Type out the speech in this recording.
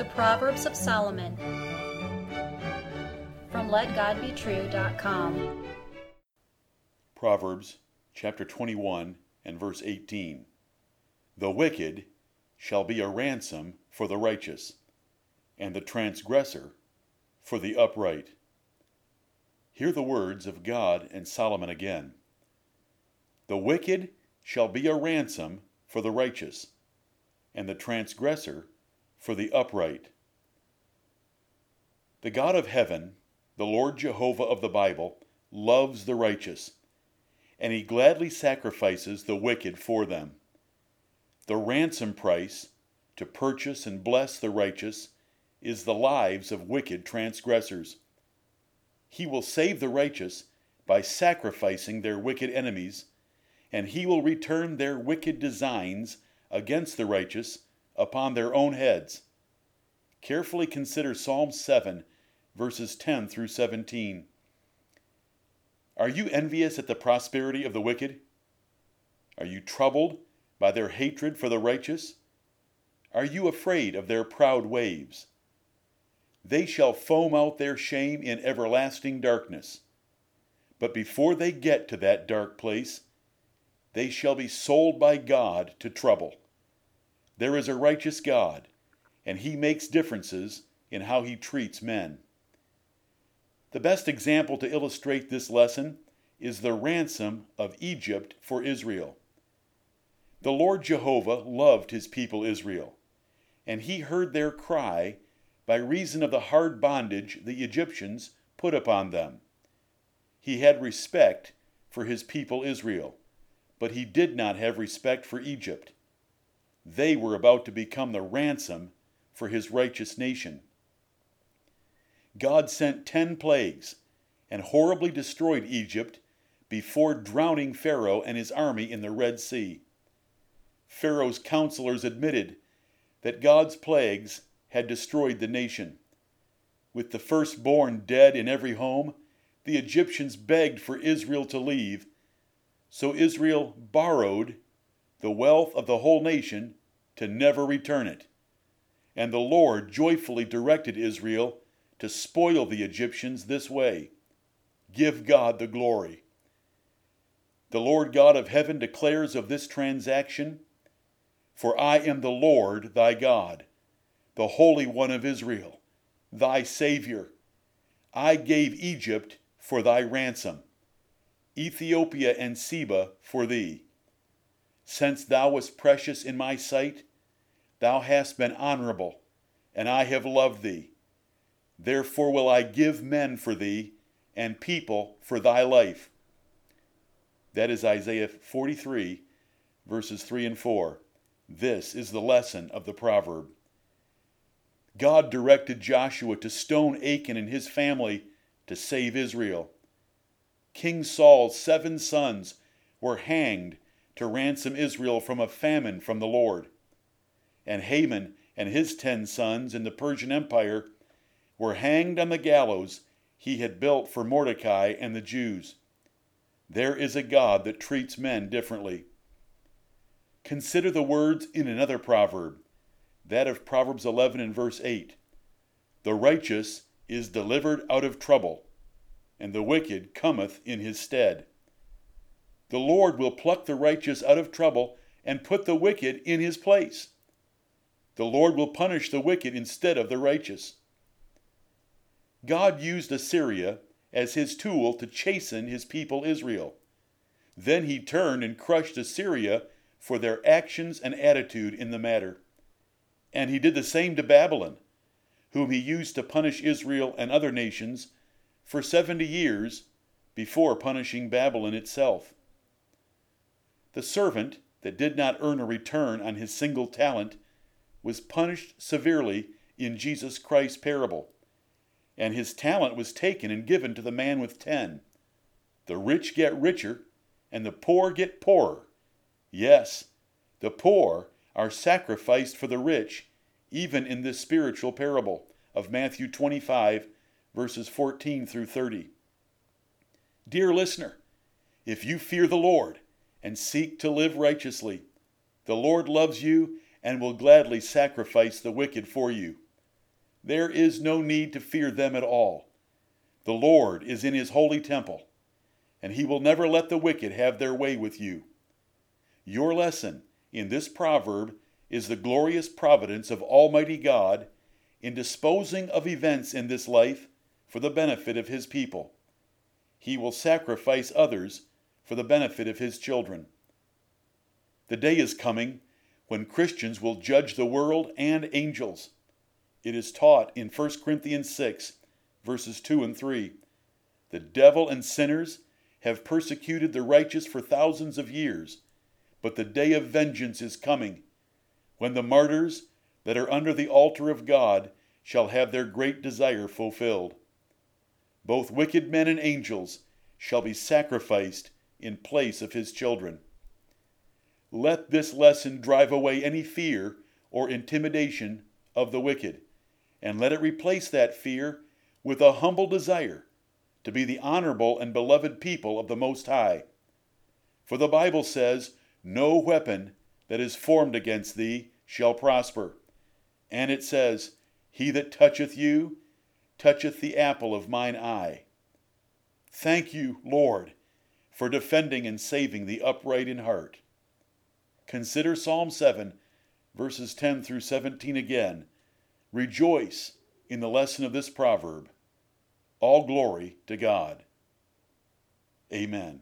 The Proverbs of Solomon from LetGodBetrue.com. Proverbs chapter 21 and verse 18. The wicked shall be a ransom for the righteous, and the transgressor for the upright. Hear the words of God and Solomon again. The wicked shall be a ransom for the righteous, and the transgressor for the upright. The God of heaven, the Lord Jehovah of the Bible, loves the righteous, and he gladly sacrifices the wicked for them. The ransom price to purchase and bless the righteous is the lives of wicked transgressors. He will save the righteous by sacrificing their wicked enemies, and he will return their wicked designs against the righteous upon their own heads. Carefully consider Psalm 7, verses 10 through 17. Are you envious at the prosperity of the wicked? Are you troubled by their hatred for the righteous? Are you afraid of their proud waves? They shall foam out their shame in everlasting darkness. But before they get to that dark place, they shall be sold by God to trouble. There is a righteous God, and he makes differences in how he treats men. The best example to illustrate this lesson is the ransom of Egypt for Israel. The Lord Jehovah loved his people Israel, and he heard their cry by reason of the hard bondage the Egyptians put upon them. He had respect for his people Israel, but he did not have respect for Egypt. They were about to become the ransom for his righteous nation. God sent ten plagues and horribly destroyed Egypt before drowning Pharaoh and his army in the Red Sea. Pharaoh's counselors admitted that God's plagues had destroyed the nation. With the firstborn dead in every home, the Egyptians begged for Israel to leave. So Israel borrowed the wealth of the whole nation to never return it. And the Lord joyfully directed Israel to spoil the Egyptians this way Give God the glory. The Lord God of heaven declares of this transaction For I am the Lord thy God, the Holy One of Israel, thy Savior. I gave Egypt for thy ransom, Ethiopia and Seba for thee. Since thou wast precious in my sight, thou hast been honorable, and I have loved thee. Therefore will I give men for thee, and people for thy life. That is Isaiah 43, verses 3 and 4. This is the lesson of the proverb. God directed Joshua to stone Achan and his family to save Israel. King Saul's seven sons were hanged to ransom Israel from a famine from the Lord. And Haman and his ten sons in the Persian Empire were hanged on the gallows he had built for Mordecai and the Jews. There is a God that treats men differently. Consider the words in another proverb, that of Proverbs 11 and verse 8. The righteous is delivered out of trouble, and the wicked cometh in his stead. The Lord will pluck the righteous out of trouble and put the wicked in his place. The Lord will punish the wicked instead of the righteous. God used Assyria as his tool to chasten his people Israel. Then he turned and crushed Assyria for their actions and attitude in the matter. And he did the same to Babylon, whom he used to punish Israel and other nations for 70 years before punishing Babylon itself. The servant that did not earn a return on his single talent was punished severely in Jesus Christ's parable, and his talent was taken and given to the man with ten. The rich get richer, and the poor get poorer. Yes, the poor are sacrificed for the rich, even in this spiritual parable of Matthew 25, verses 14 through 30. Dear listener, if you fear the Lord, and seek to live righteously. The Lord loves you and will gladly sacrifice the wicked for you. there is no need to fear them at all. The Lord is in his holy temple, and he will never let the wicked have their way with you. Your lesson in this proverb is the glorious providence of Almighty God in disposing of events in this life for the benefit of his people. He will sacrifice others for the benefit of his children. The day is coming when Christians will judge the world and angels. It is taught in 1 Corinthians 6, verses 2 and 3. The devil and sinners have persecuted the righteous for thousands of years, but the day of vengeance is coming, when the martyrs that are under the altar of God shall have their great desire fulfilled. Both wicked men and angels shall be sacrificed in place of his children. Let this lesson drive away any fear or intimidation of the wicked, and let it replace that fear with a humble desire to be the honorable and beloved people of the Most High. For the Bible says, No weapon that is formed against thee shall prosper. And it says, He that toucheth you toucheth the apple of mine eye. Thank you, Lord, for defending and saving the upright in heart. Consider Psalm 7, verses 10 through 17 again. Rejoice in the lesson of this proverb. All glory to God. Amen.